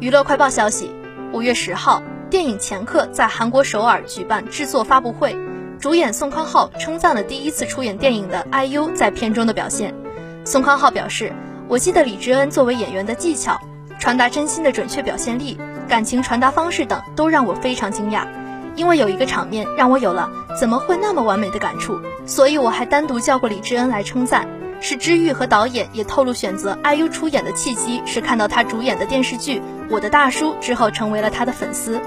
娱乐快报消息：五月十号，电影《前客》在韩国首尔举办制作发布会，主演宋康昊称赞了第一次出演电影的 IU 在片中的表现。宋康昊表示：“我记得李智恩作为演员的技巧、传达真心的准确表现力、感情传达方式等，都让我非常惊讶。因为有一个场面让我有了怎么会那么完美的感触，所以我还单独叫过李智恩来称赞。”是知遇和导演也透露，选择 IU 出演的契机是看到他主演的电视剧《我的大叔》之后，成为了他的粉丝。